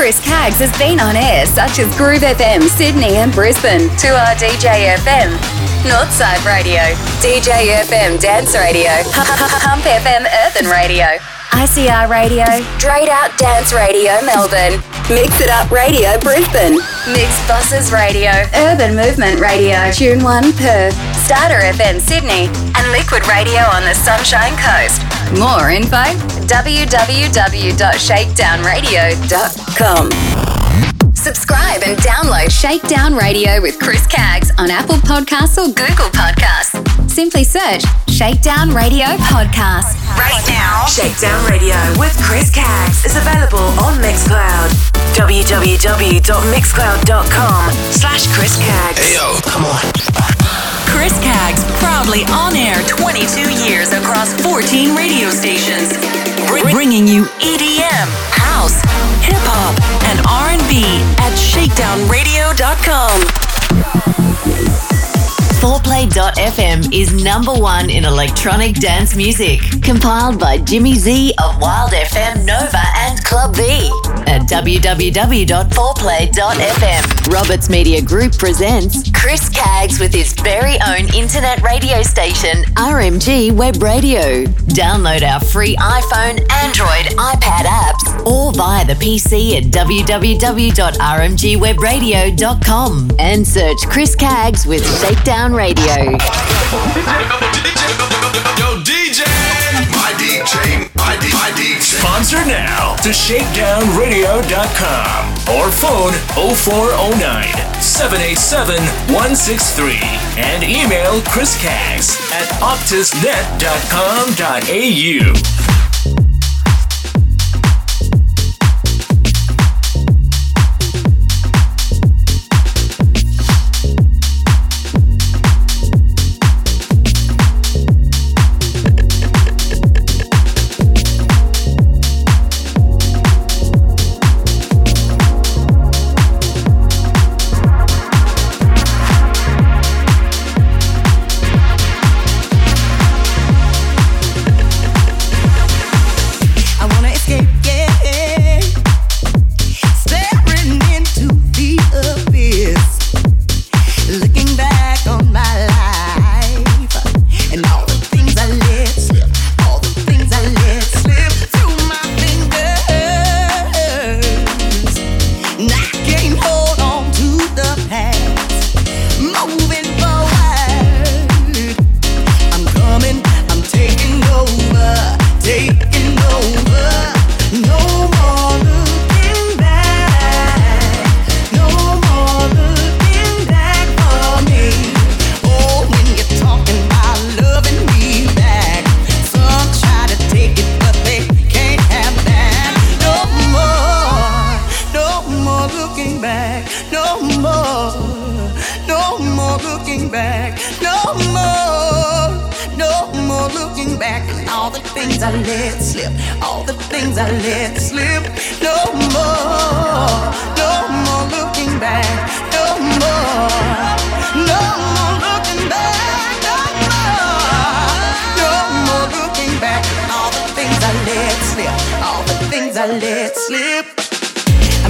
Chris Caggs has been on air such as Groove FM, Sydney and Brisbane, 2R DJ FM, Northside Radio, DJ FM Dance Radio, Hump FM Urban Radio, ICR Radio, Straight Out Dance Radio Melbourne, Mix It Up Radio Brisbane, Mixed Bosses Radio, Urban Movement Radio, Tune 1 Perth, Starter FM Sydney, and Liquid Radio on the Sunshine Coast. More info www.shakedownradio.com. Subscribe and download Shakedown Radio with Chris Caggs on Apple Podcasts or Google Podcasts. Simply search Shakedown Radio Podcast. Right now, Shakedown Radio with Chris Caggs is available on Mixcloud. www.mixcloud.com slash Chris Caggs. Hey yo, come on. Chris proudly on air 22 years across 14 radio stations, bringing you EDM, house, hip hop, and R&B at shakedownradio.com. 4play.fm is number one in electronic dance music, compiled by Jimmy Z of Wild FM Nova and Club V at www.4play.fm. Roberts Media Group presents Chris Caggs with his very own internet radio station, RMG Web Radio. Download our free iPhone, Android, iPad apps, or via the PC at www.rmgwebradio.com and search Chris Caggs with Shakedown Radio. Yo, DJ! My DJ, my, D, my DJ. Sponsor now to shakedownradio.com or phone 0409 787 163 and email Chris Caggs at optusnet.com.au.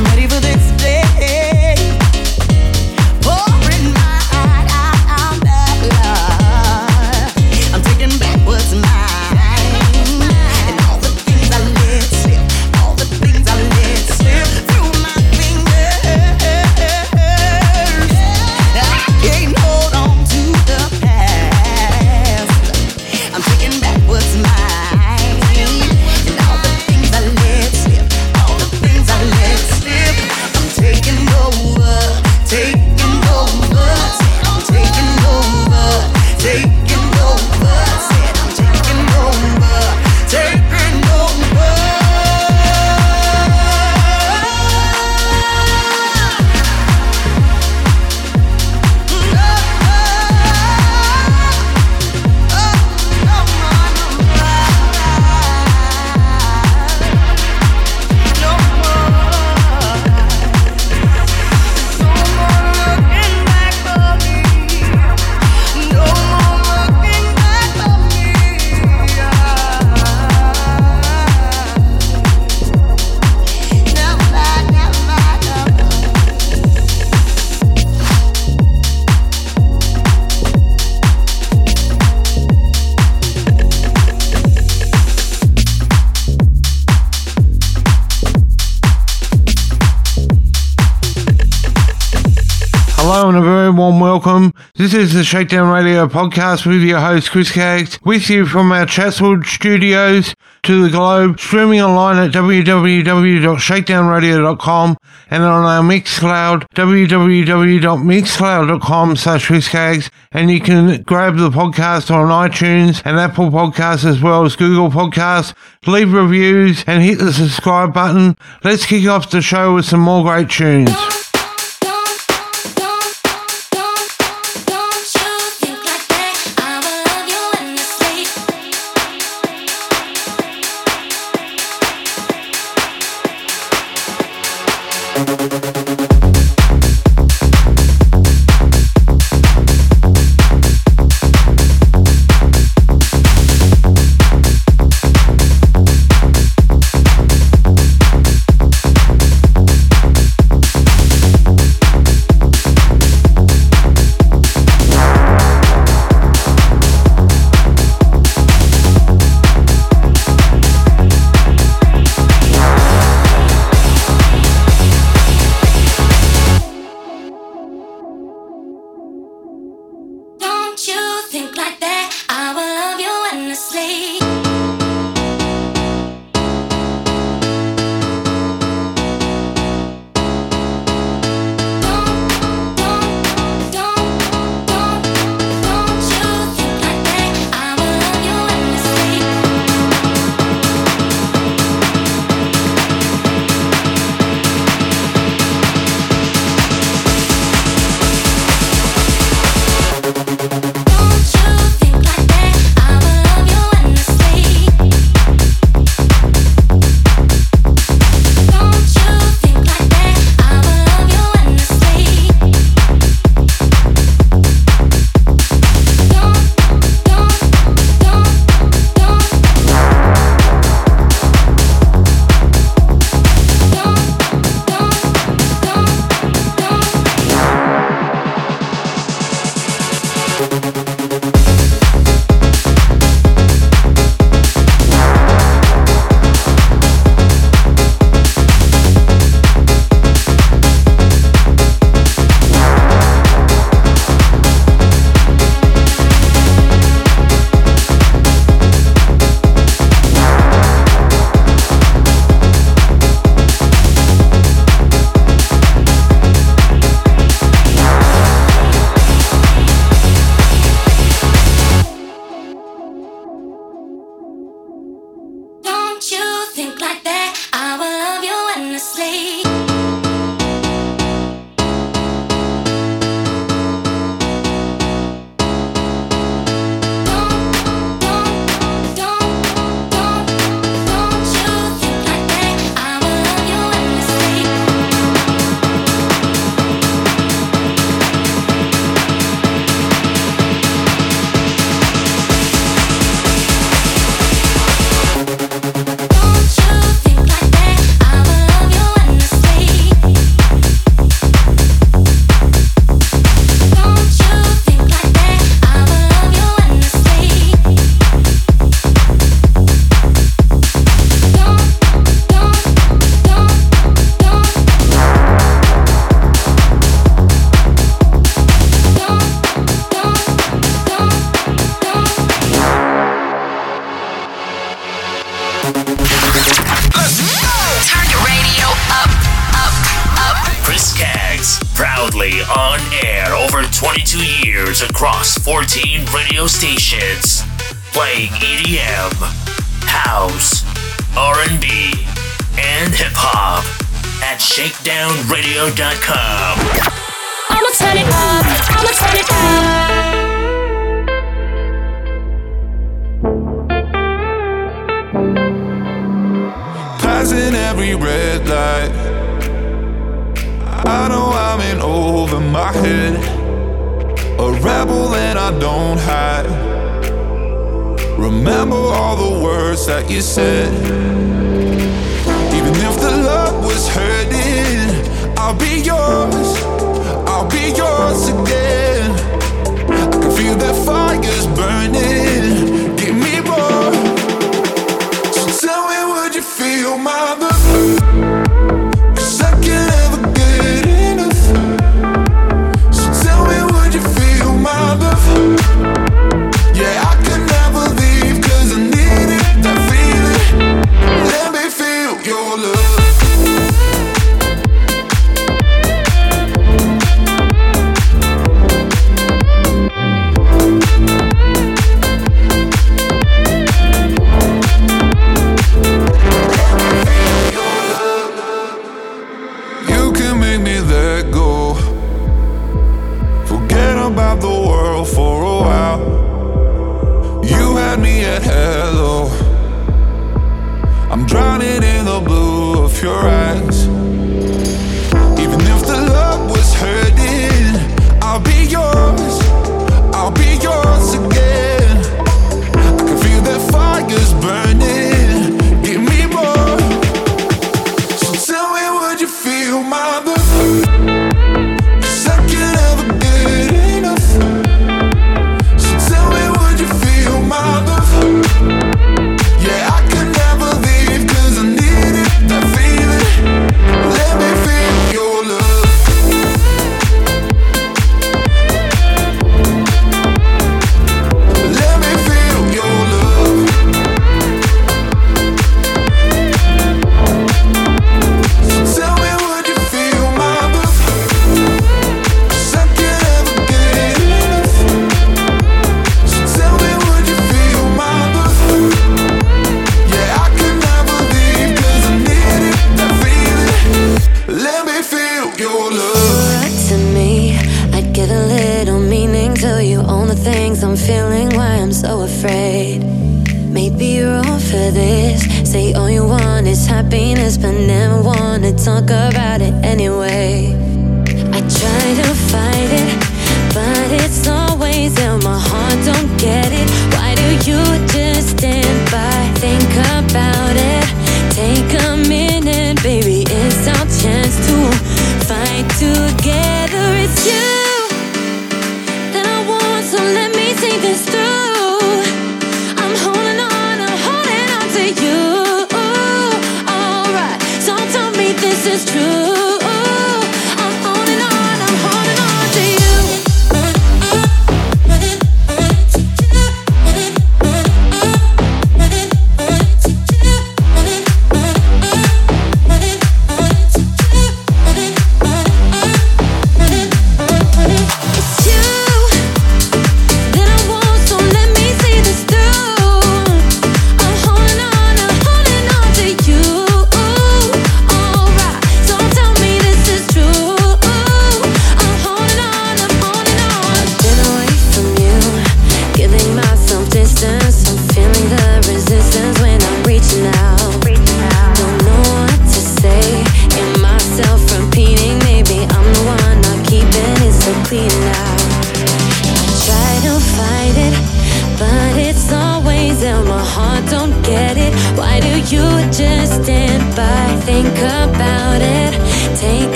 I'm ready for this warm welcome. This is the Shakedown Radio podcast with your host Chris Caggs, with you from our Chatswood studios to the globe, streaming online at www.shakedownradio.com and on our Mixcloud, www.mixcloud.com slash Chris Caggs, and you can grab the podcast on iTunes and Apple Podcasts as well as Google Podcasts, leave reviews and hit the subscribe button. Let's kick off the show with some more great tunes.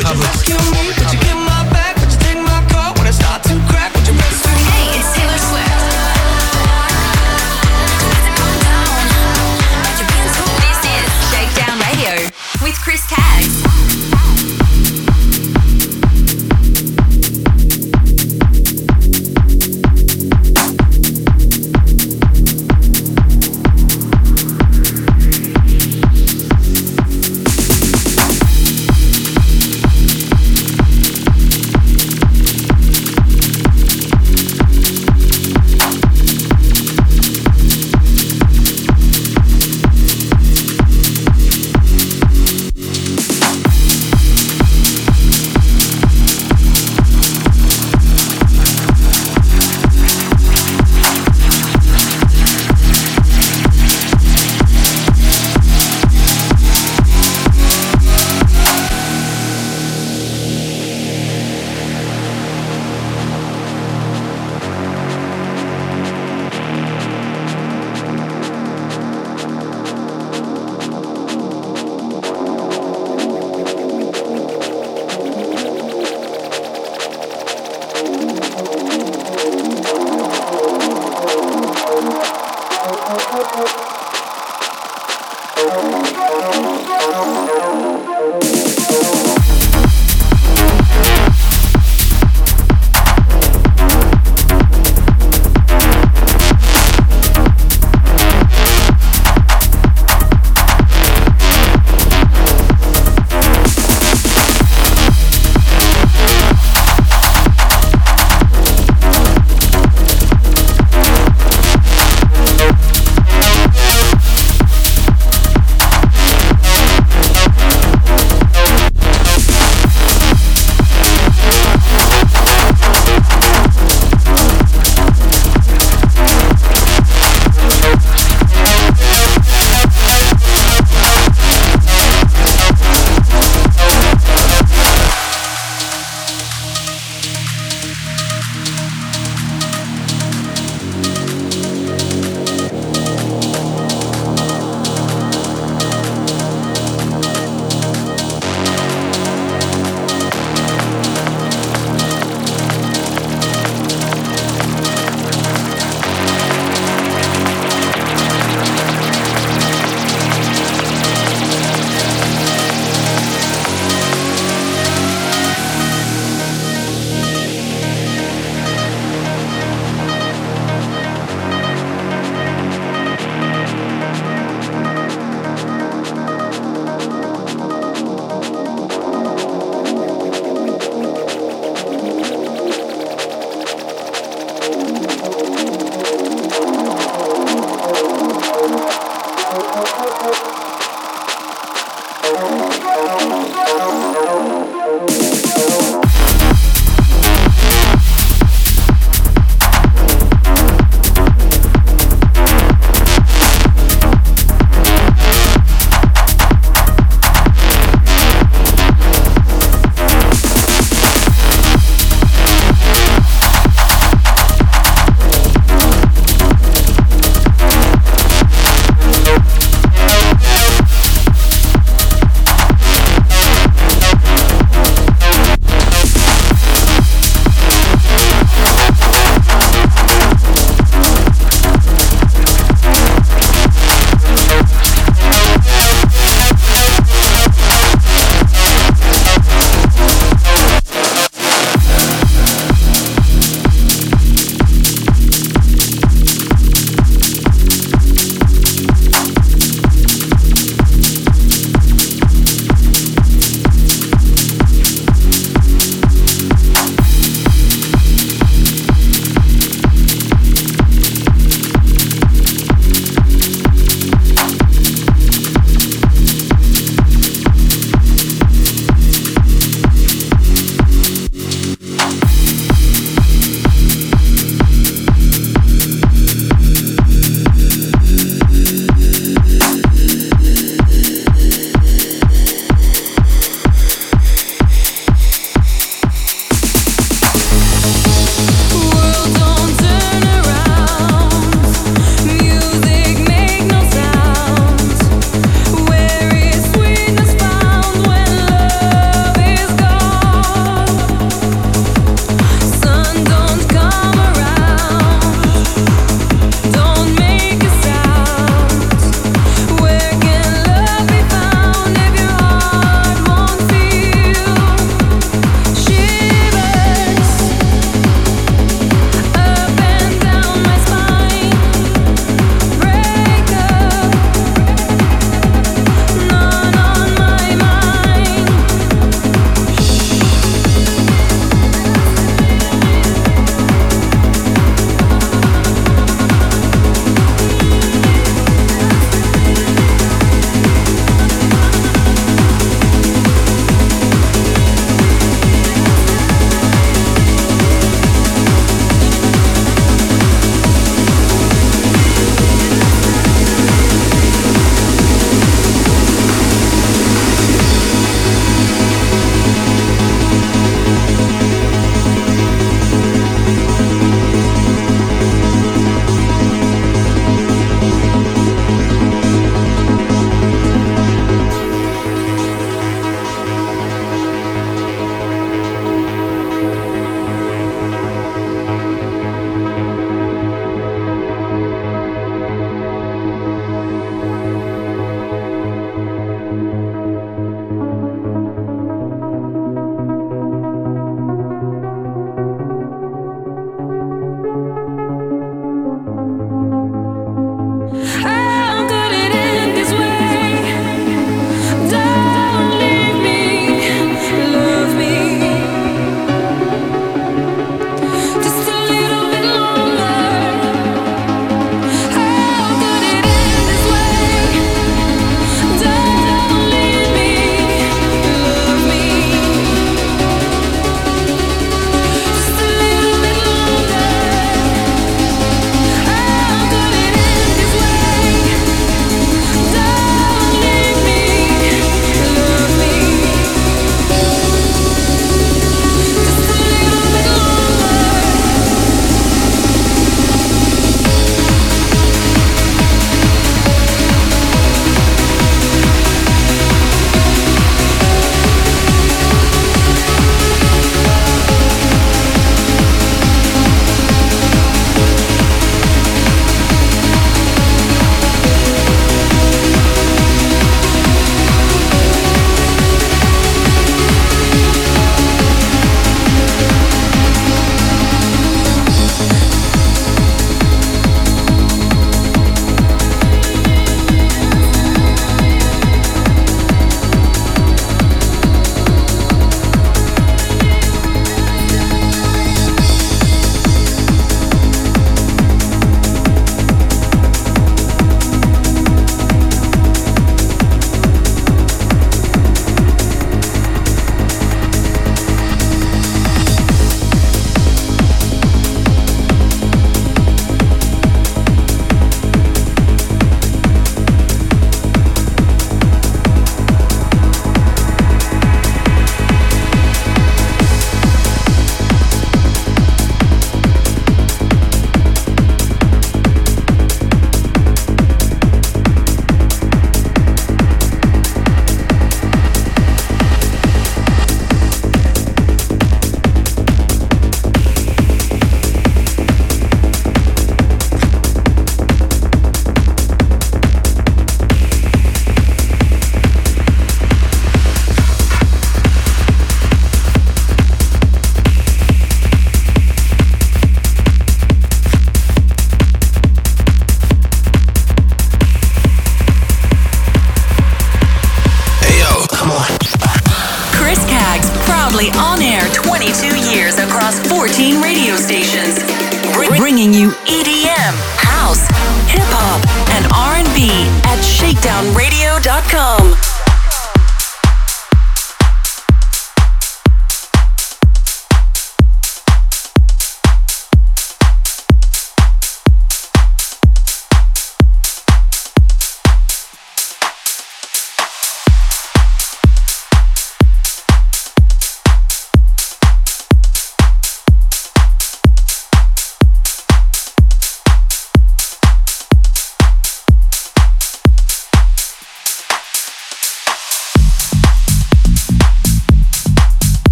public.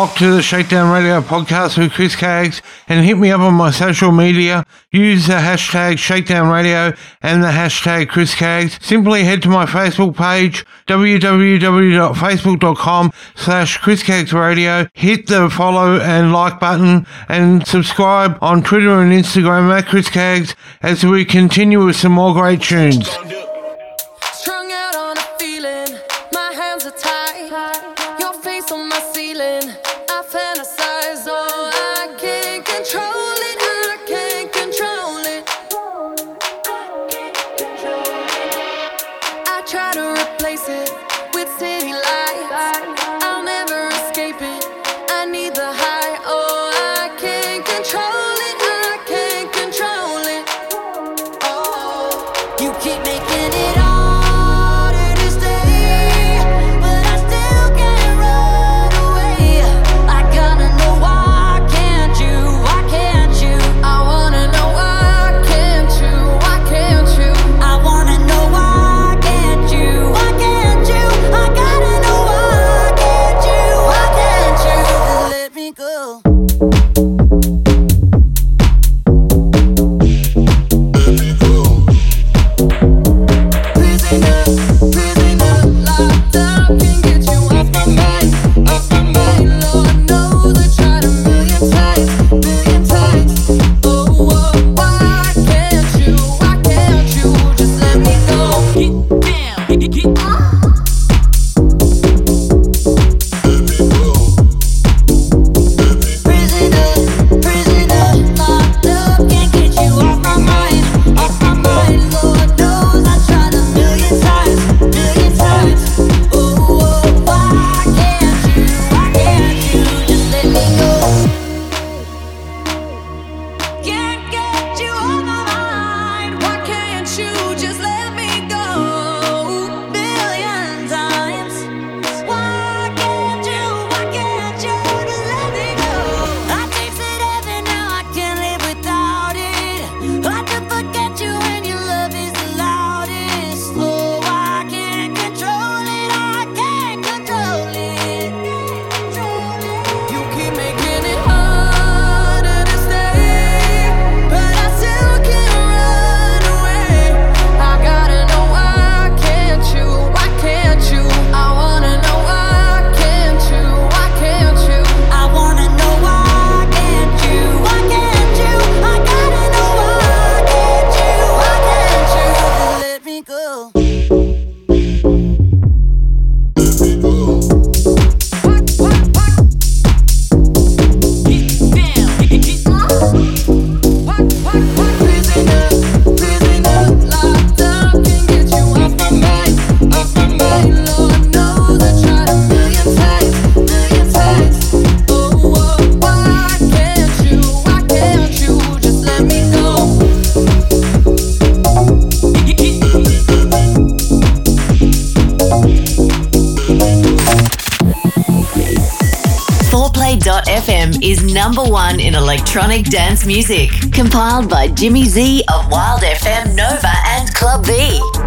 To the Shakedown Radio podcast with Chris Caggs and hit me up on my social media. Use the hashtag Shakedown Radio and the hashtag Chris Caggs. Simply head to my Facebook page, www.facebook.com slash Chris Caggs Radio. Hit the follow and like button and subscribe on Twitter and Instagram at Chris Caggs as we continue with some more great tunes. Electronic dance music. Compiled by Jimmy Z of Wild FM Nova and Club V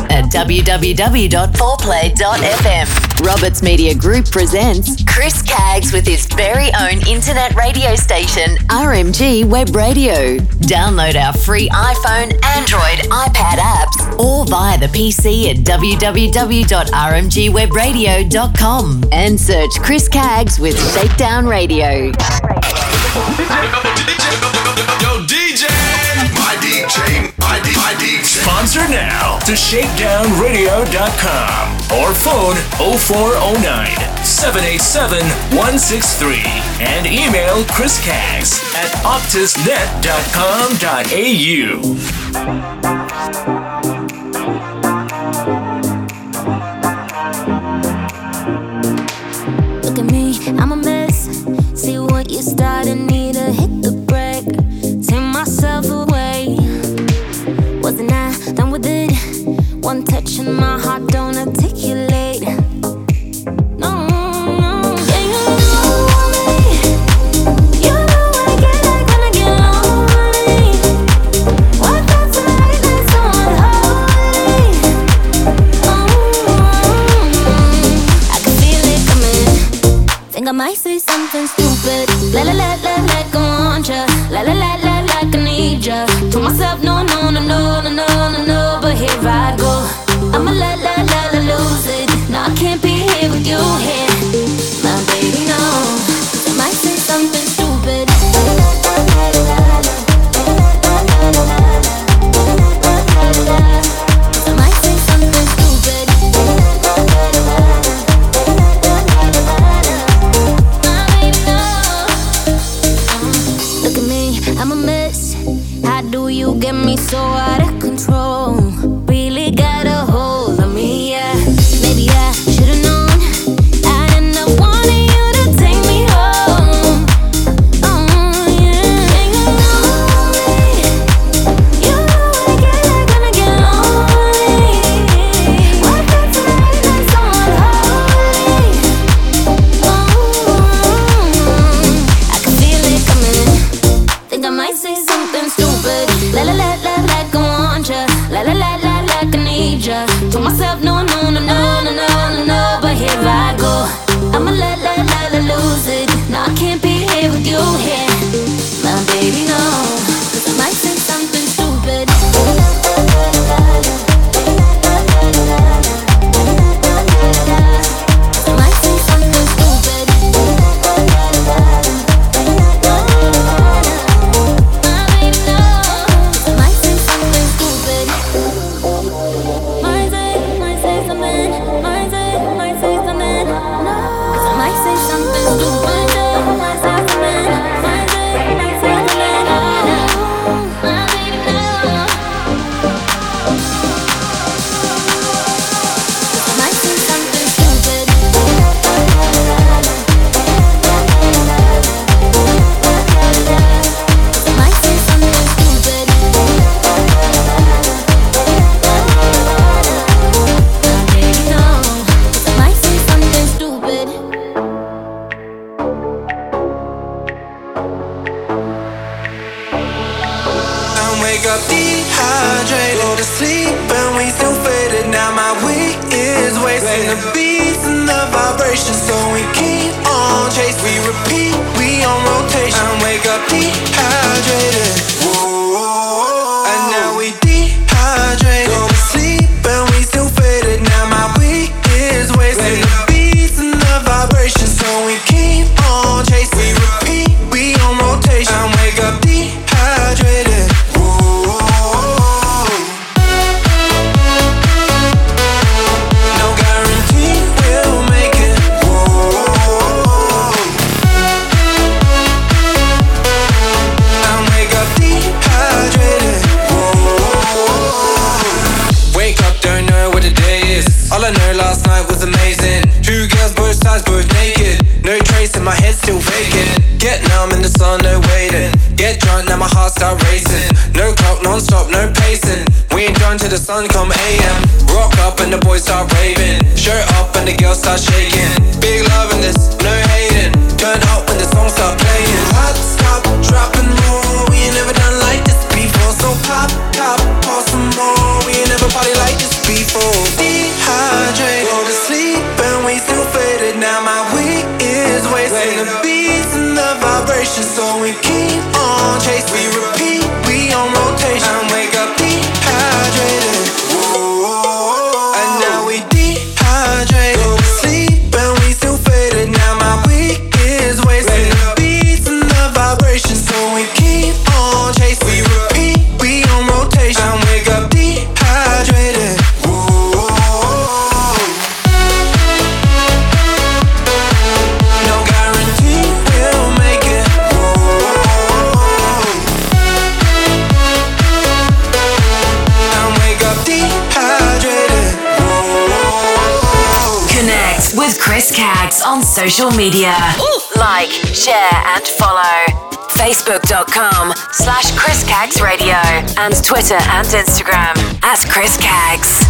at www.foreplay.fm. Roberts Media Group presents Chris Caggs with his very own internet radio station, RMG Web Radio. Download our free iPhone, Android, iPad apps, or via the PC at www.rmgwebradio.com and search Chris Caggs with Shakedown Radio. Yo, DJ! My DJ, my, D- my DJ. Sponsor now to shakedownradio.com or phone 0409 787 163 and email Chris Caggs at optusnet.com.au. Look One touch and my heart media. Ooh. Like, share, and follow. Facebook.com slash Chris Caggs Radio and Twitter and Instagram at Chris Caggs.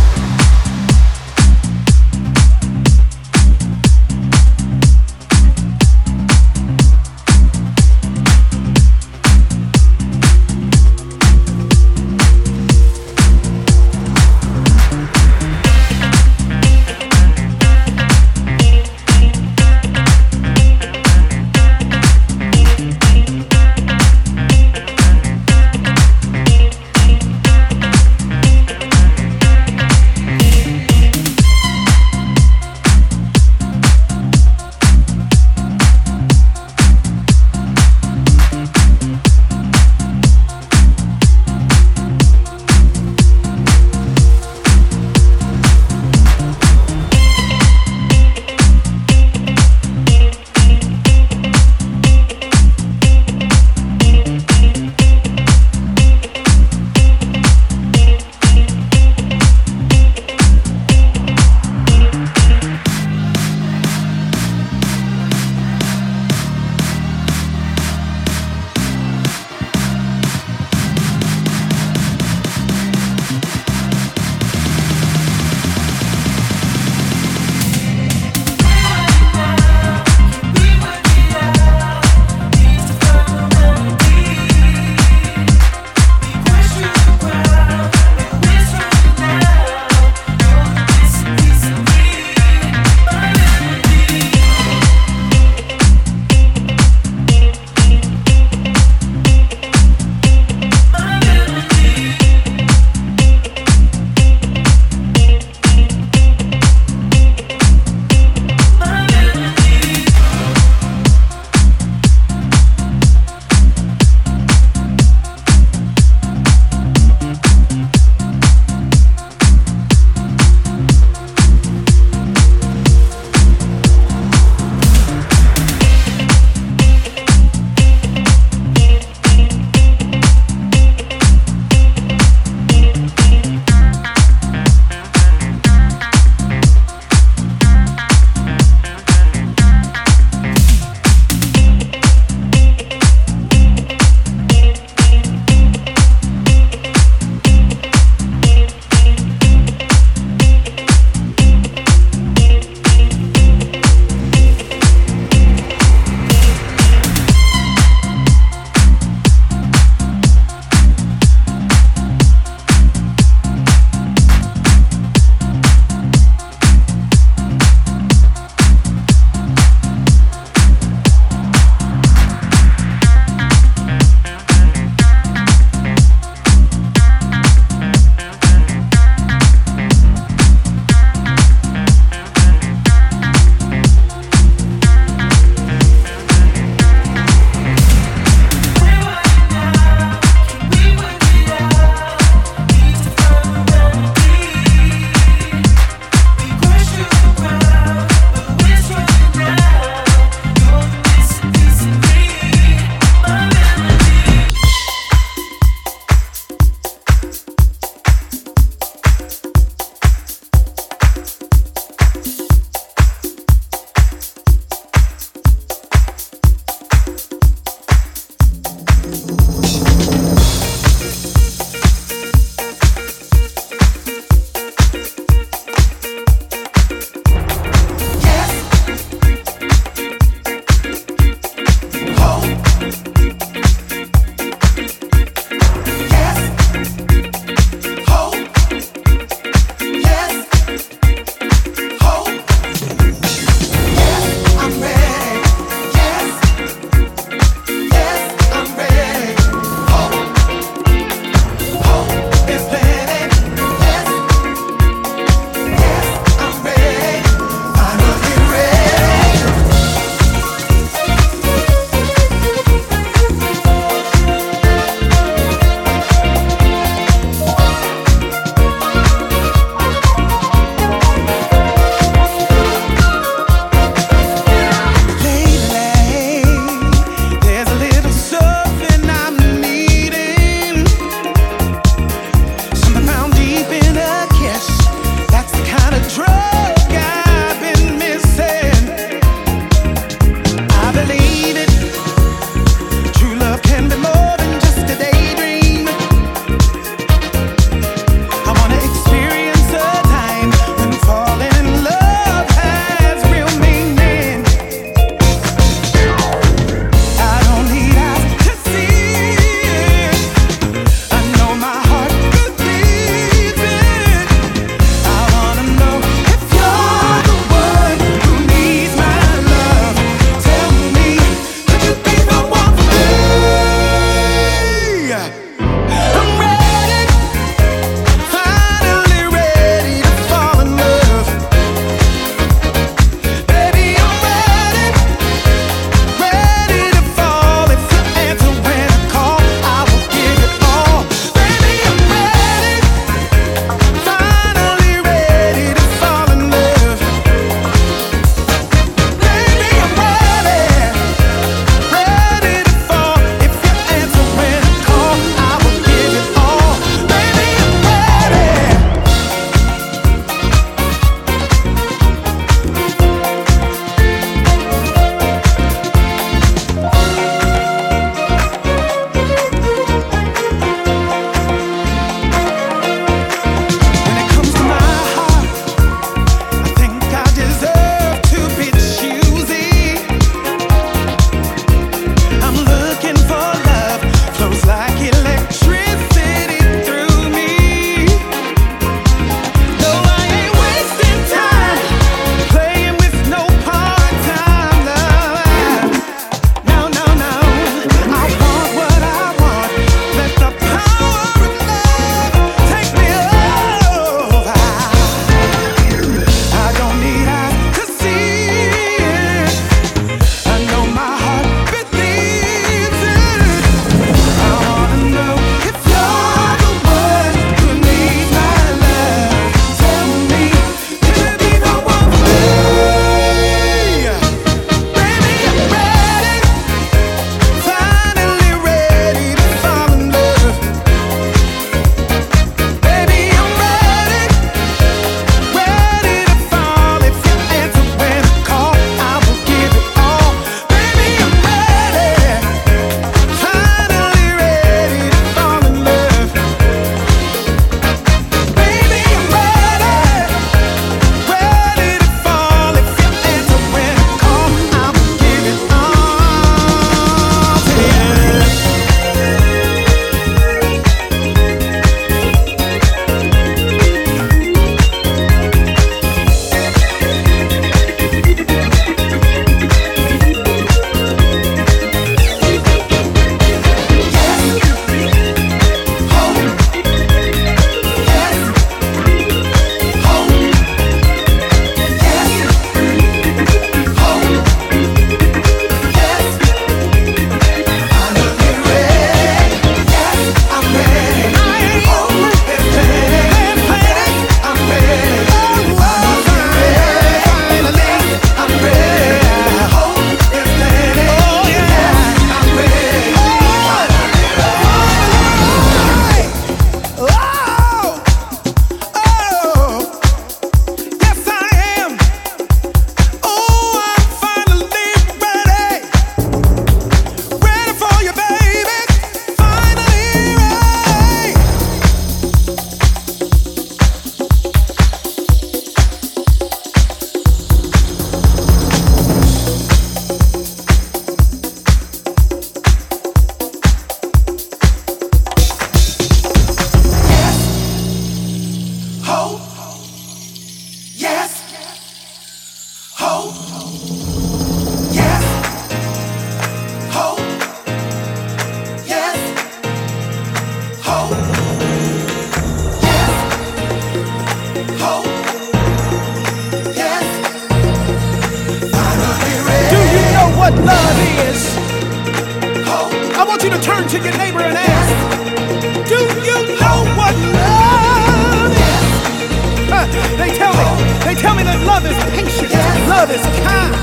Love is patient. Yes. Love is kind.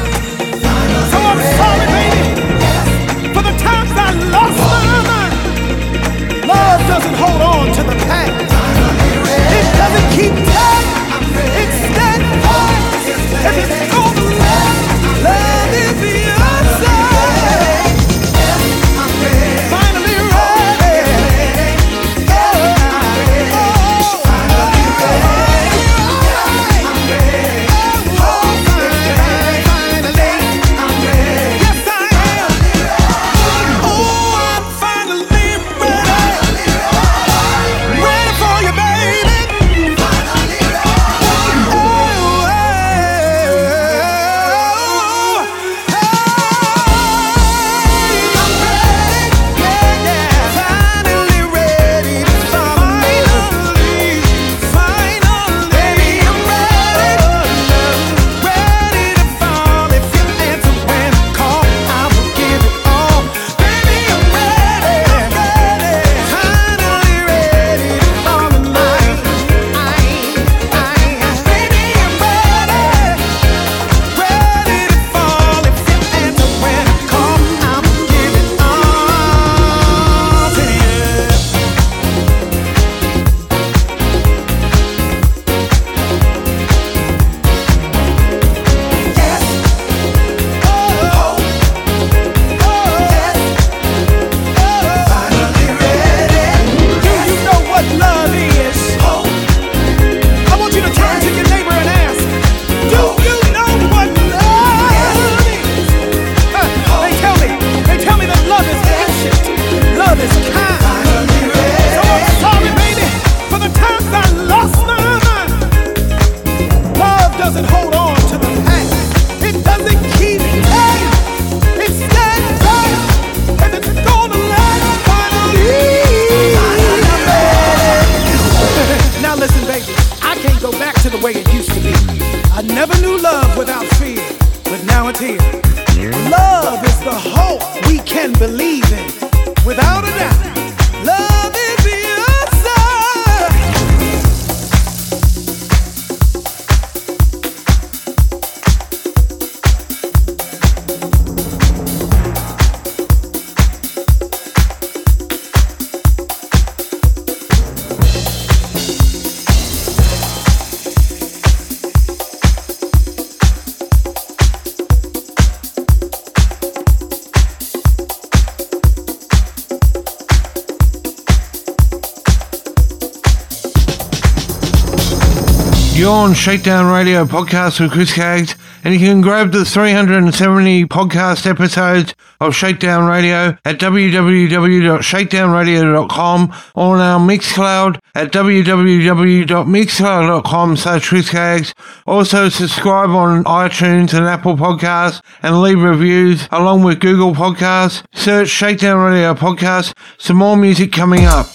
So I'm. on Shakedown Radio Podcast with Chris Caggs, and you can grab the 370 podcast episodes of Shakedown Radio at www.shakedownradio.com or on our Mixcloud at www.mixcloud.com slash Chris Caggs. Also subscribe on iTunes and Apple Podcasts and leave reviews along with Google Podcasts. Search Shakedown Radio Podcast. Some more music coming up.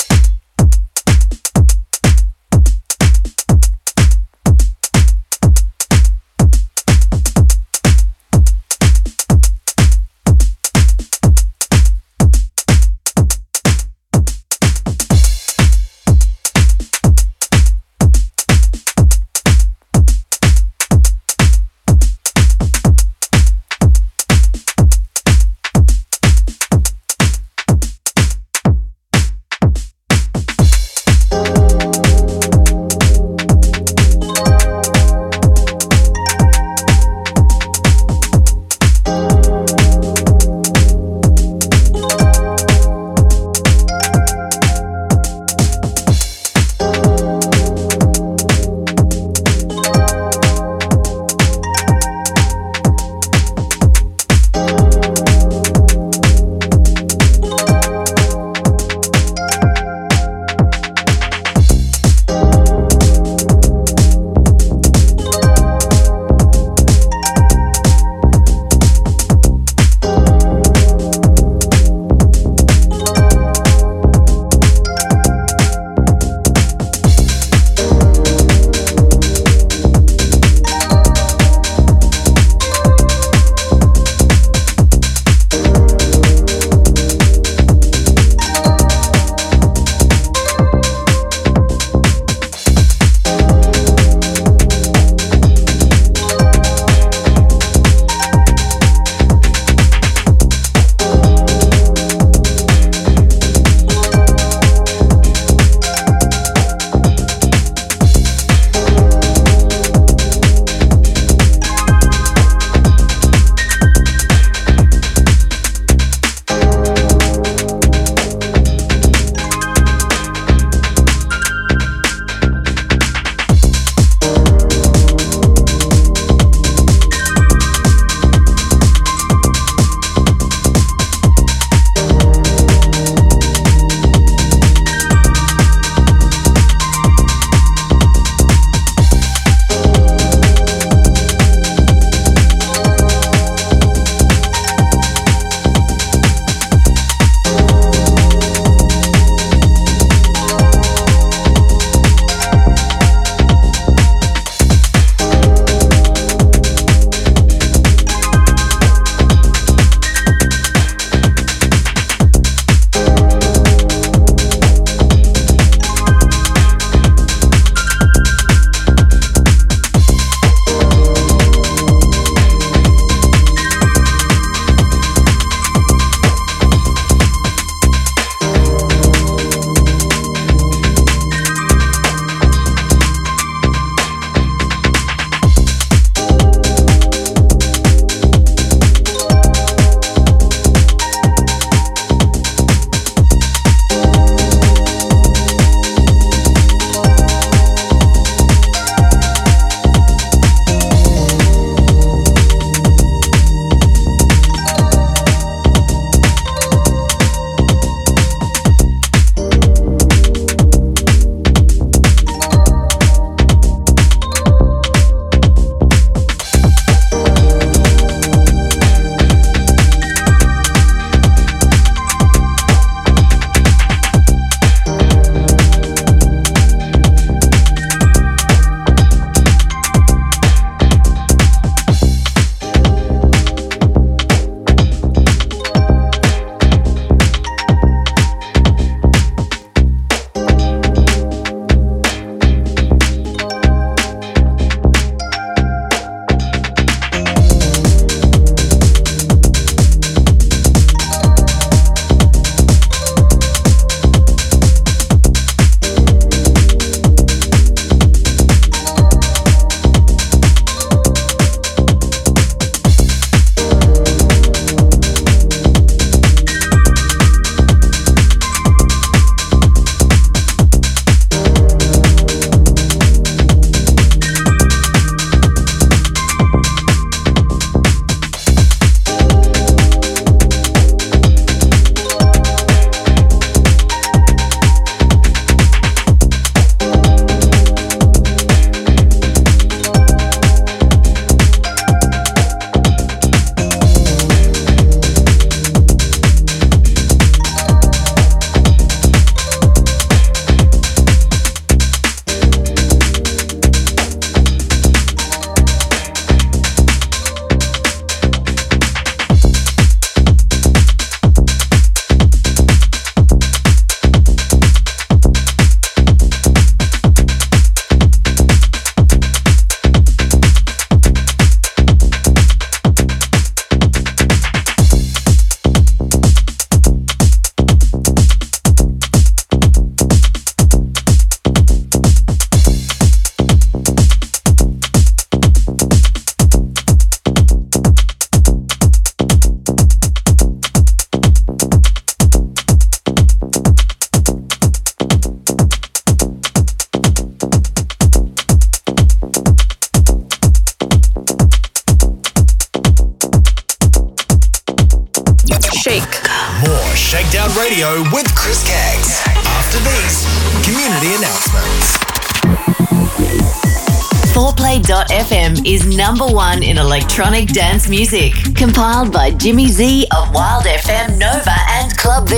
Electronic dance music. Compiled by Jimmy Z of Wild FM Nova and Club V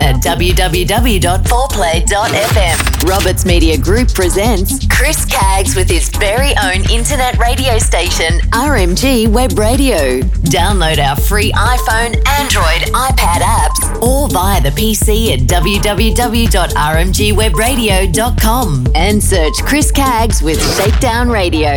at www.4play.fm. Roberts Media Group presents Chris Caggs with his very own internet radio station, RMG Web Radio. Download our free iPhone, Android, iPad apps, or via the PC at www.rmgwebradio.com and search Chris Caggs with Shakedown Radio.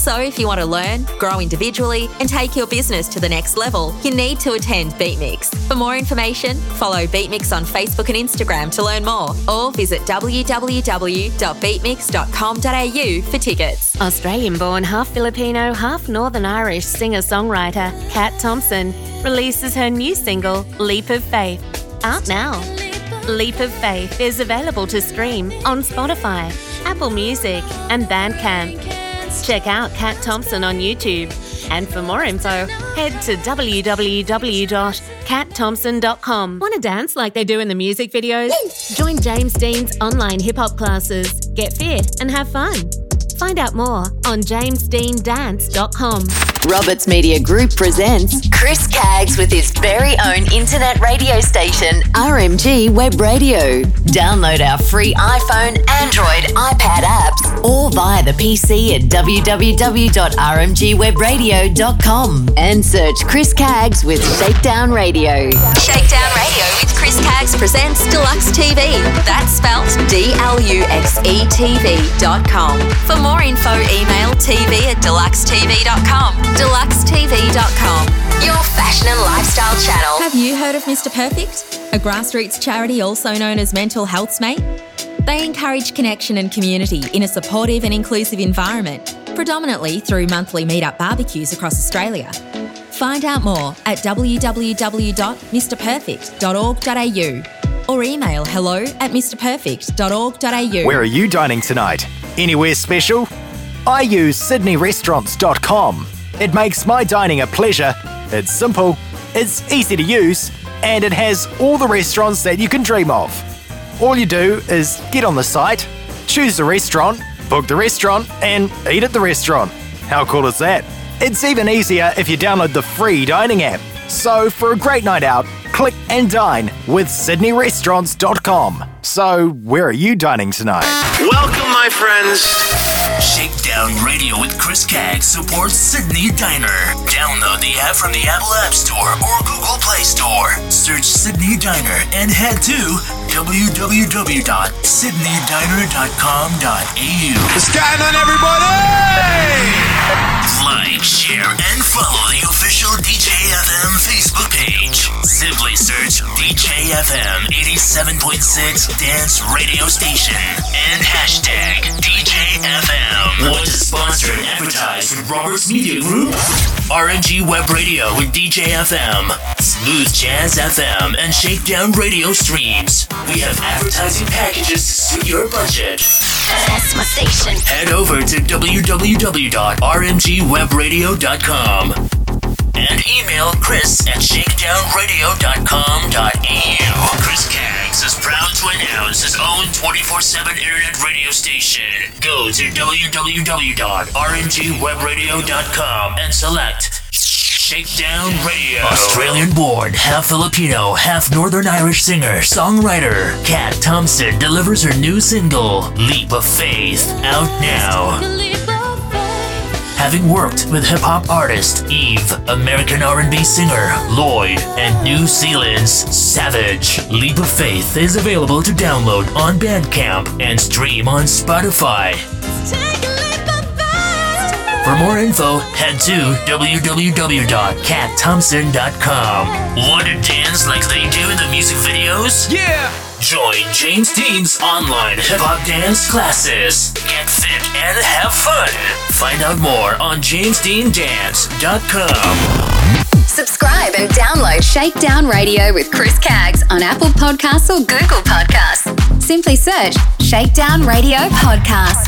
so if you want to learn, grow individually, and take your business to the next level, you need to attend BeatMix. For more information, follow BeatMix on Facebook and Instagram to learn more, or visit www.beatmix.com.au for tickets. Australian born, half Filipino, half Northern Irish singer songwriter Kat Thompson releases her new single, Leap of Faith, out now. Leap of Faith is available to stream on Spotify, Apple Music, and Bandcamp. Check out Kat Thompson on YouTube. And for more info, head to www.catthompson.com. Want to dance like they do in the music videos? Join James Dean's online hip hop classes, get fit, and have fun. Find out more on jamesdeandance.com. Roberts Media Group presents Chris Caggs with his very own internet radio station, RMG Web Radio. Download our free iPhone, Android, iPad apps, or via the PC at www.rmgwebradio.com and search Chris Caggs with Shakedown Radio. Shakedown Radio with Chris Caggs presents Deluxe TV. That's spelt D L U X E TV.com. For more info, email tv at deluxetv.com. Deluxetv.com. Your fashion and lifestyle channel. Have you heard of Mr. Perfect? A grassroots charity also known as Mental Health's Mate? They encourage connection and community in a supportive and inclusive environment, predominantly through monthly meetup barbecues across Australia. Find out more at www.mrperfect.org.au or email hello at mrperfect.org.au. Where are you dining tonight? Anywhere special? I use sydneyrestaurants.com. It makes my dining a pleasure. It's simple, it's easy to use, and it has all the restaurants that you can dream of. All you do is get on the site, choose the restaurant, book the restaurant, and eat at the restaurant. How cool is that? It's even easier if you download the free dining app. So, for a great night out, click and dine with sydneyrestaurants.com. So, where are you dining tonight? Welcome, my friends. Shakedown Radio with Chris Caggs supports Sydney Diner. Download the app from the Apple App Store or Google Play Store. Search Sydney Diner and head to www.sydneydiner.com.au. On, everybody? Like, share, and follow the official DJFM Facebook page. Simply search DJFM 87.6 Dance Radio Station and hashtag DJFM. Want to sponsor and advertise with Roberts Media Group? RMG Web Radio with DJFM, Smooth Jazz FM, and Shakedown Radio streams. We have advertising packages to suit your budget. That's my station. Head over to www.rmgwebradio.com and email chris at shakedownradio.com.au. Chris Caggs is proud to announce his own 24-7 internet radio station. Go to www.rmgwebradio.com and select Shakedown Radio. Australian born, half Filipino, half Northern Irish singer, songwriter, Kat Thompson delivers her new single, Leap of Faith, out now. Having worked with hip hop artist Eve, American R&B singer Lloyd, and New Zealand's Savage, Leap of Faith is available to download on Bandcamp and stream on Spotify. For more info, head to www.catthompson.com. Want to dance like they do in the music videos? Yeah! Join James Dean's online hip hop dance classes. Get fit and have fun. Find out more on jamesdeandance.com. Subscribe and download Shakedown Radio with Chris Caggs on Apple Podcasts or Google Podcasts. Simply search Shakedown Radio Podcast.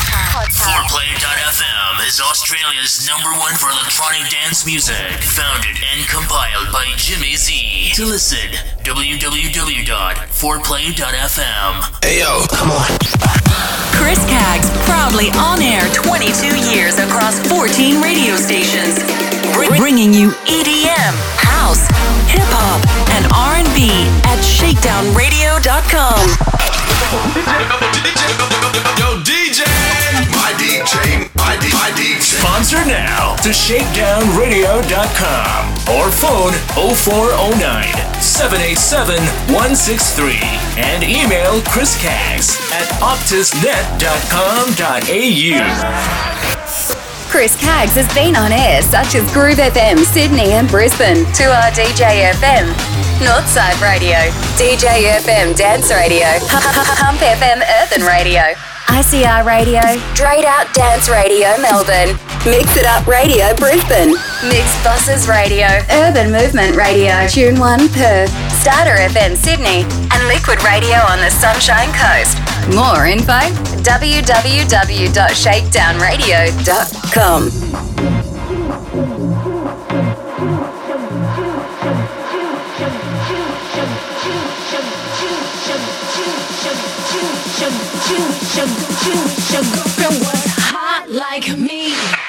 Foreplay.fm is Australia's number one for electronic dance music. Founded and compiled by Jimmy Z. To listen, www.foreplay.fm. Hey yo, come on. Chris Caggs, proudly on air 22 years across 14 radio stations, bringing you EDM, house, hip hop, and R&B at shakedownradio.com. Yo, DJ! My DJ, my, D, my DJ. Sponsor now to shakedownradio.com or phone 0409 787 163 and email Chris Caggs at optusnet.com.au. Chris Caggs has been on air such as Groove FM, Sydney and Brisbane, 2R DJ FM, Northside Radio, DJ FM Dance Radio, Hump FM Earthen Radio, ICR Radio, Straight Out Dance Radio Melbourne, Mix It Up Radio Brisbane, Mixed Buses Radio, Urban Movement Radio, Tune 1 Perth, Starter FM Sydney, and Liquid Radio on the Sunshine Coast. More info www.shakedownradio.com. like me.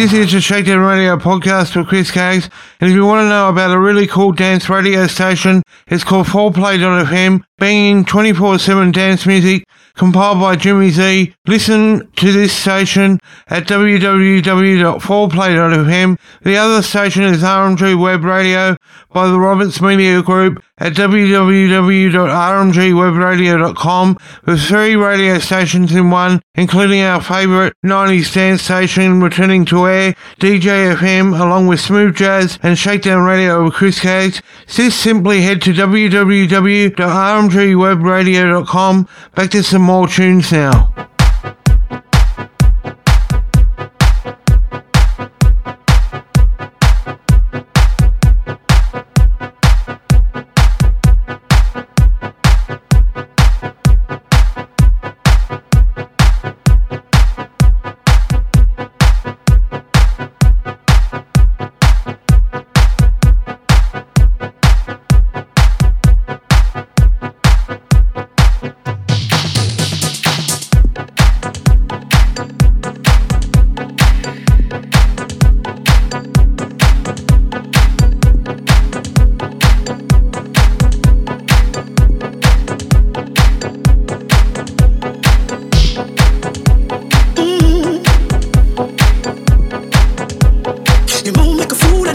This is the Shakedown Radio podcast with Chris Caggs. And if you want to know about a really cool dance radio station, it's called 4Play.fm, banging 24-7 dance music compiled by Jimmy Z. Listen to this station at www.4play.fm. The other station is RMG Web Radio by the Roberts Media Group at www.rmgwebradio.com with three radio stations in one, including our favourite 90s dance station returning to air, DJ FM, along with Smooth Jazz and Shakedown Radio with Chris Caggs. Just simply head to www.rmgwebradio.com. Back to some more tunes now.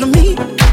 me.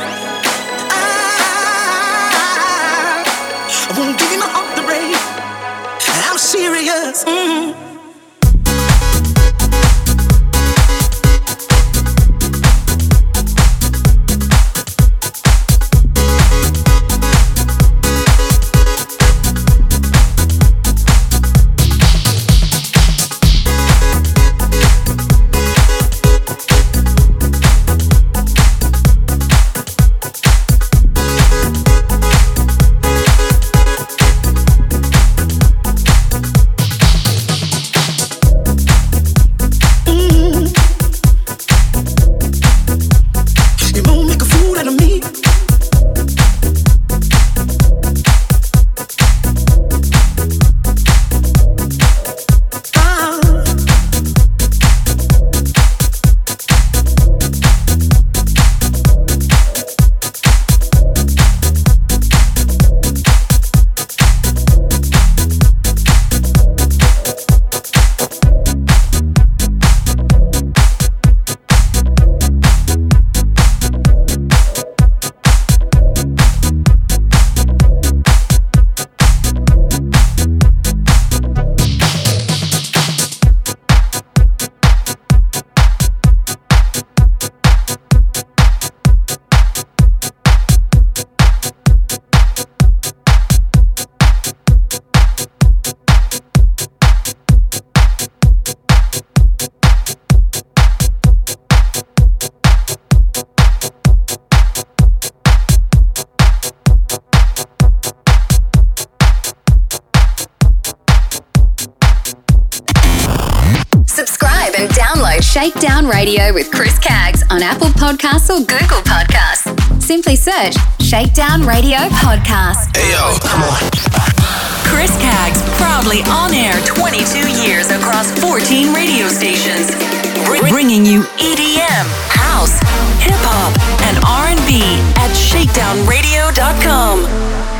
I, won't give you no off the break. I'm serious. Mm-hmm. Radio with Chris Caggs on Apple Podcasts or Google Podcasts. Simply search Shakedown Radio Podcast. Hey yo, come on. Chris Caggs, proudly on air 22 years across 14 radio stations, Br- bringing you EDM, house, hip hop, and R&B at shakedownradio.com.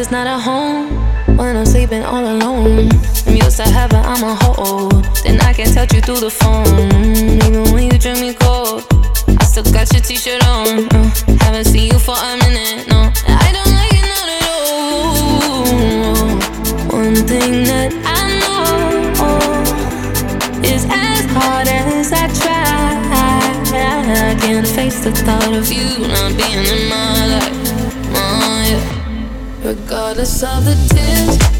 is not a home when I'm sleeping all alone. I'm used to having I'm a hold. Then I can touch you through the phone. Even when you drink me cold, I still got your t shirt on. Uh, haven't seen you for a Regardless of the tears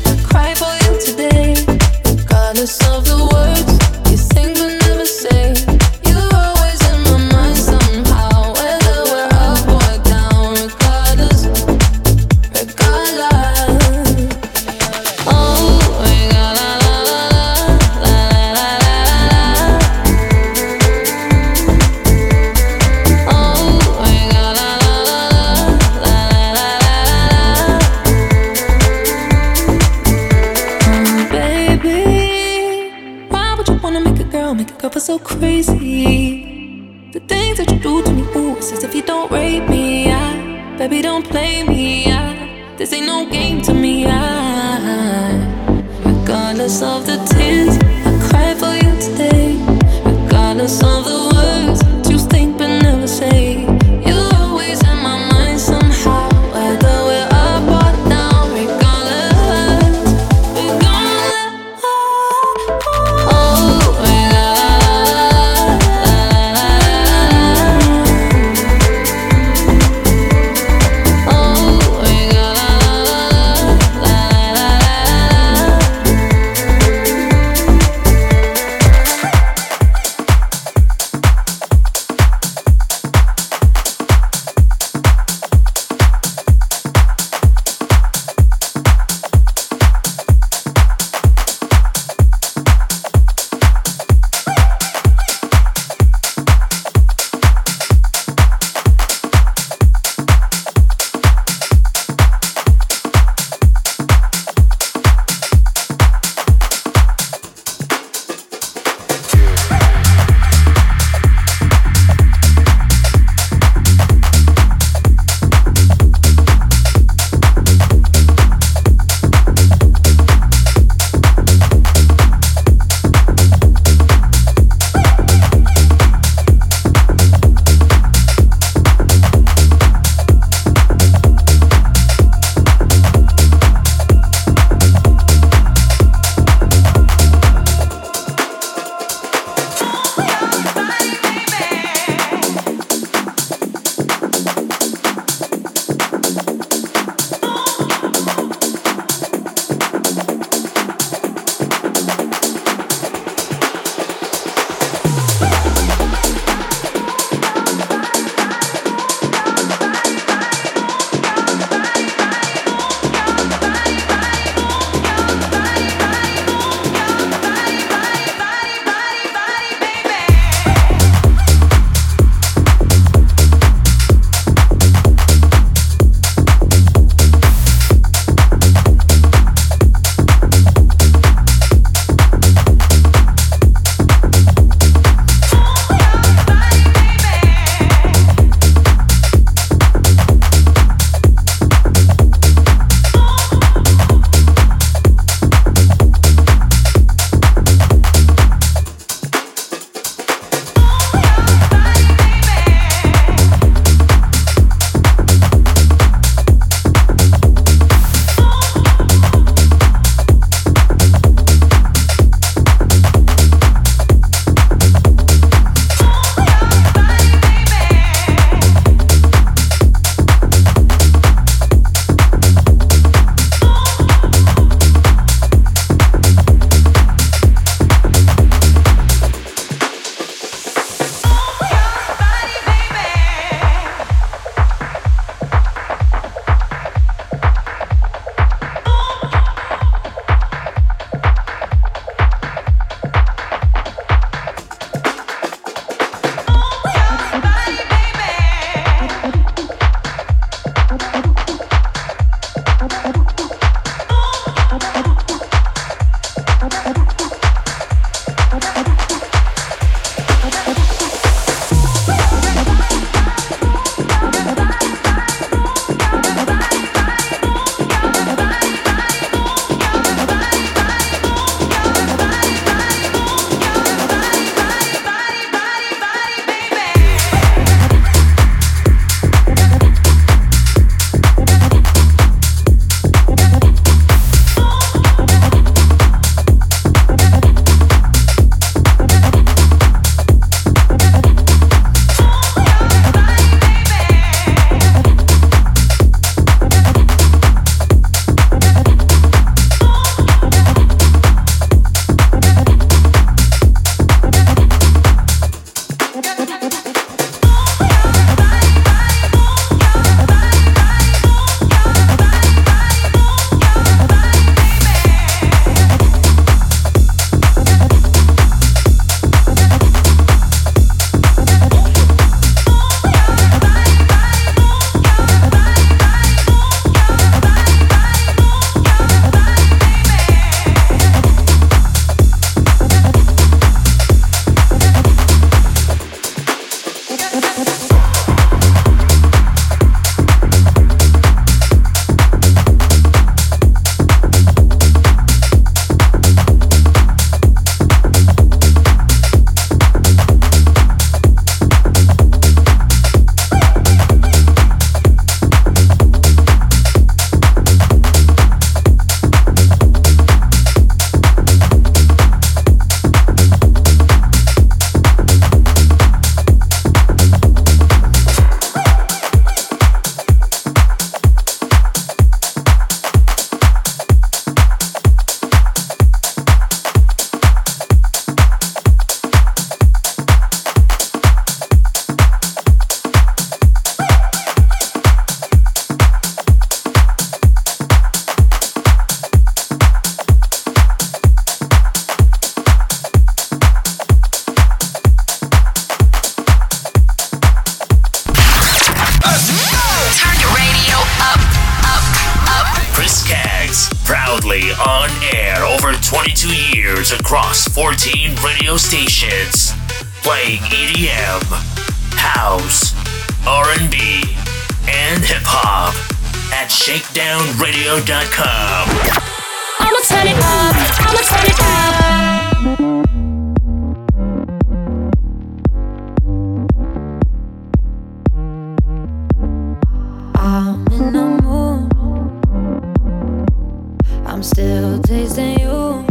Tasting you.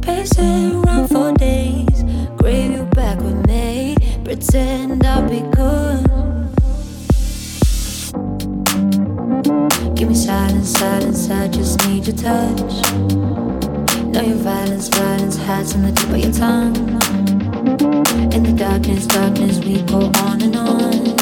Pacing around for days, crave you back with me. Pretend I'll be good. Give me silence, silence, I just need your touch. Know your violence, violence hides in the tip of your tongue. In the darkness, darkness, we go on and on.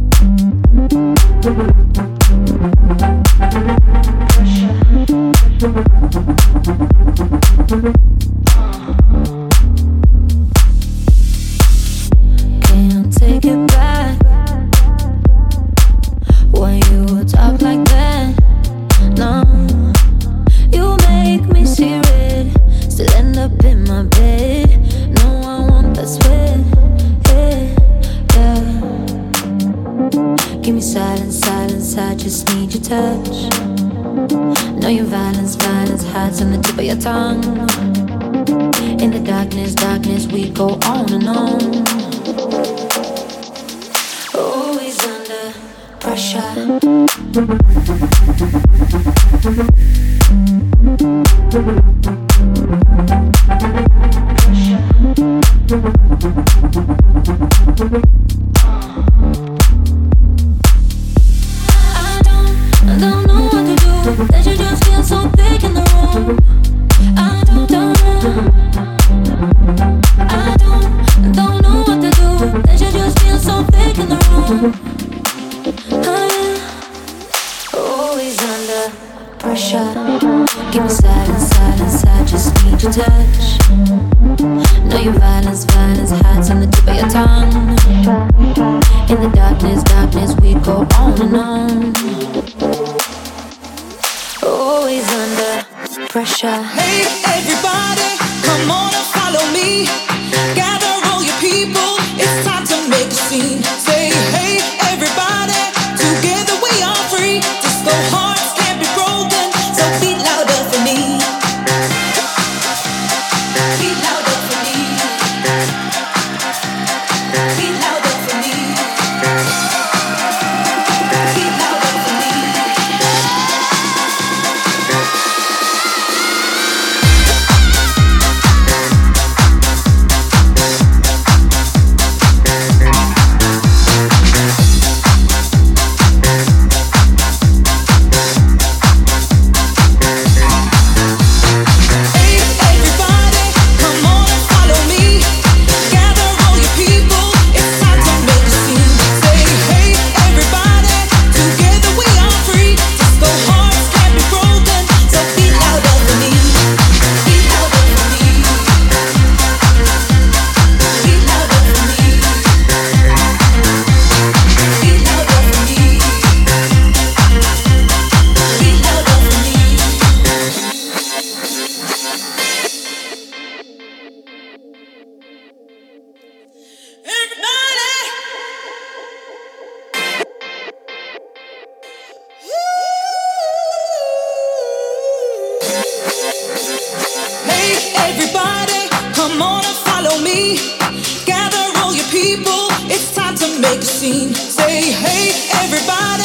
Say, hey, everybody.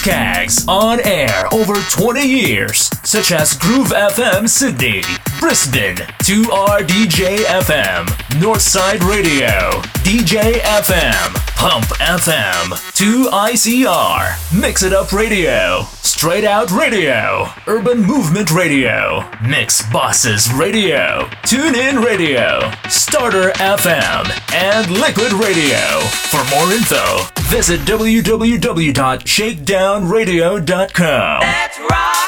Chris on air over 20 years, such as Groove FM Sydney, Brisbane, 2RDJ FM, Northside Radio, DJ FM, Pump FM, 2ICR, Mix It Up Radio, Straight Out Radio, Urban Movement Radio, Mix Bosses Radio, Tune In Radio, Starter FM, and Liquid Radio. For more info, visit www.shakedownradio.com. Let's rock.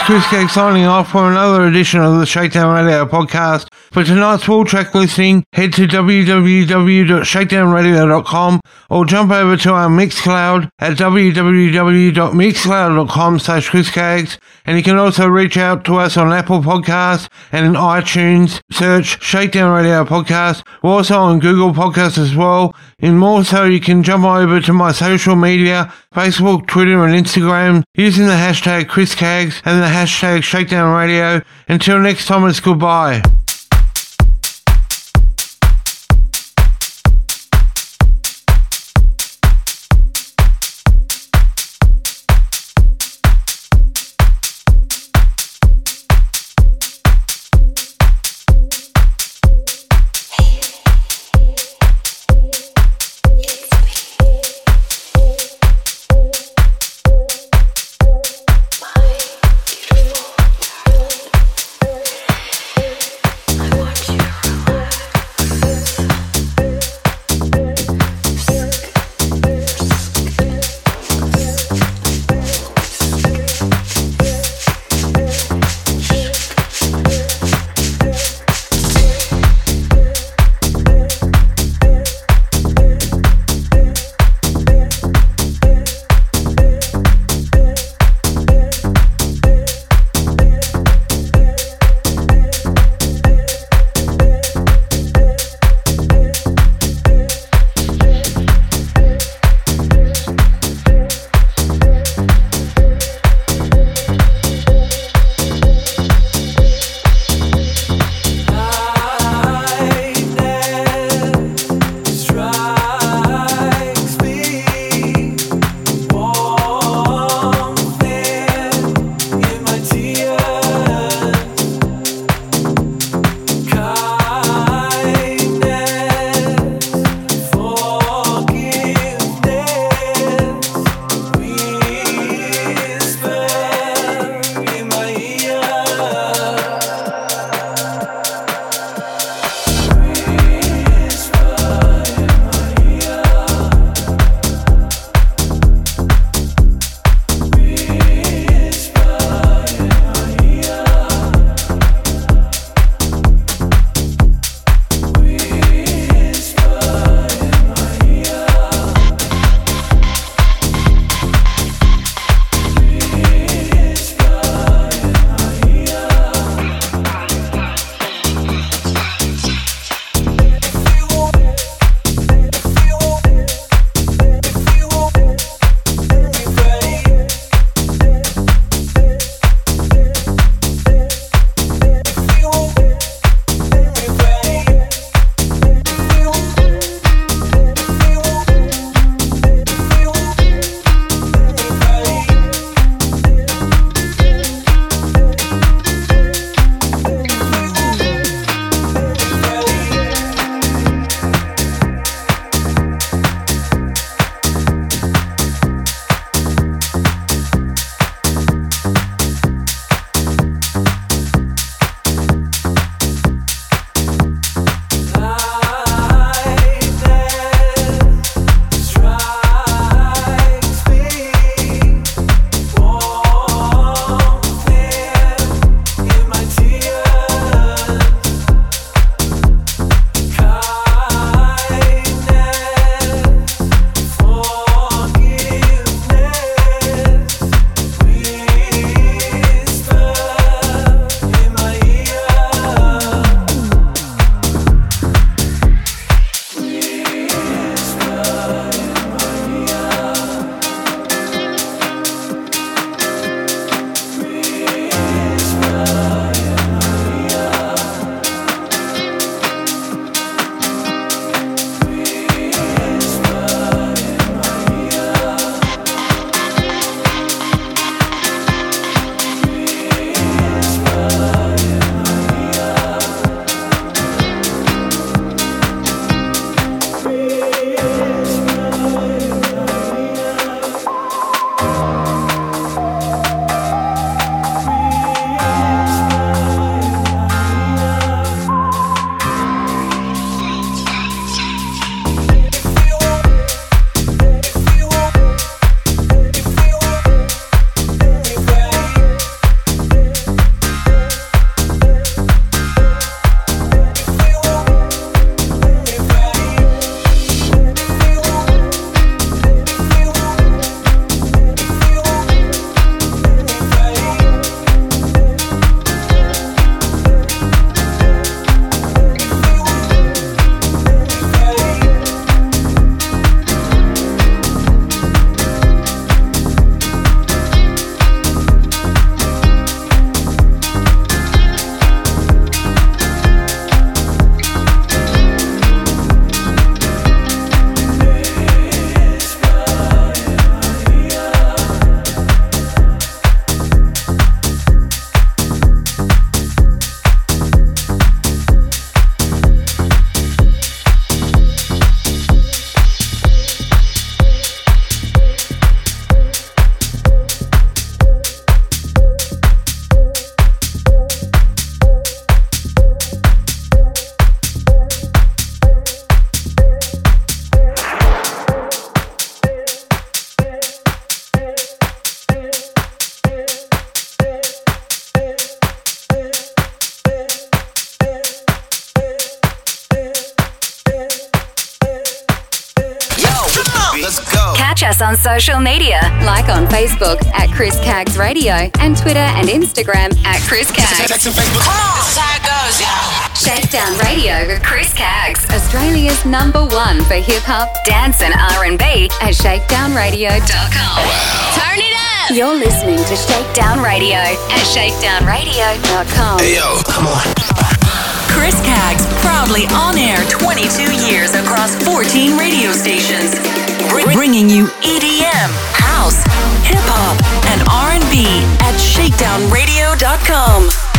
Is Chris Caggs signing off for another edition of the Shakedown Radio podcast. For tonight's full track listing, head to www.shakedownradio.com or jump over to our Mixcloud at www.mixcloud.com slash Chris Caggs. And you can also reach out to us on Apple Podcasts and in iTunes. Search Shakedown Radio Podcast. We're also on Google Podcasts as well. And more so, you can jump over to my social media, Facebook, Twitter, and Instagram using the hashtag Chris Caggs and the hashtag Shakedown Radio. Until next time, it's goodbye. Facebook at Chris Caggs Radio and Twitter and Instagram at Chris Caggs. Come on, this is how it goes, y'all. Shakedown Radio with Chris Caggs, Australia's number one for hip hop, dance, and R&B at shakedownradio.com. Turn it up! You're listening to Shakedown Radio at shakedownradio.com. Hey yo, come on. Chris Caggs, proudly on air 22 years across 14 radio stations, Br- bringing you EDM, house, hip hop, and R&B at shakedownradio.com.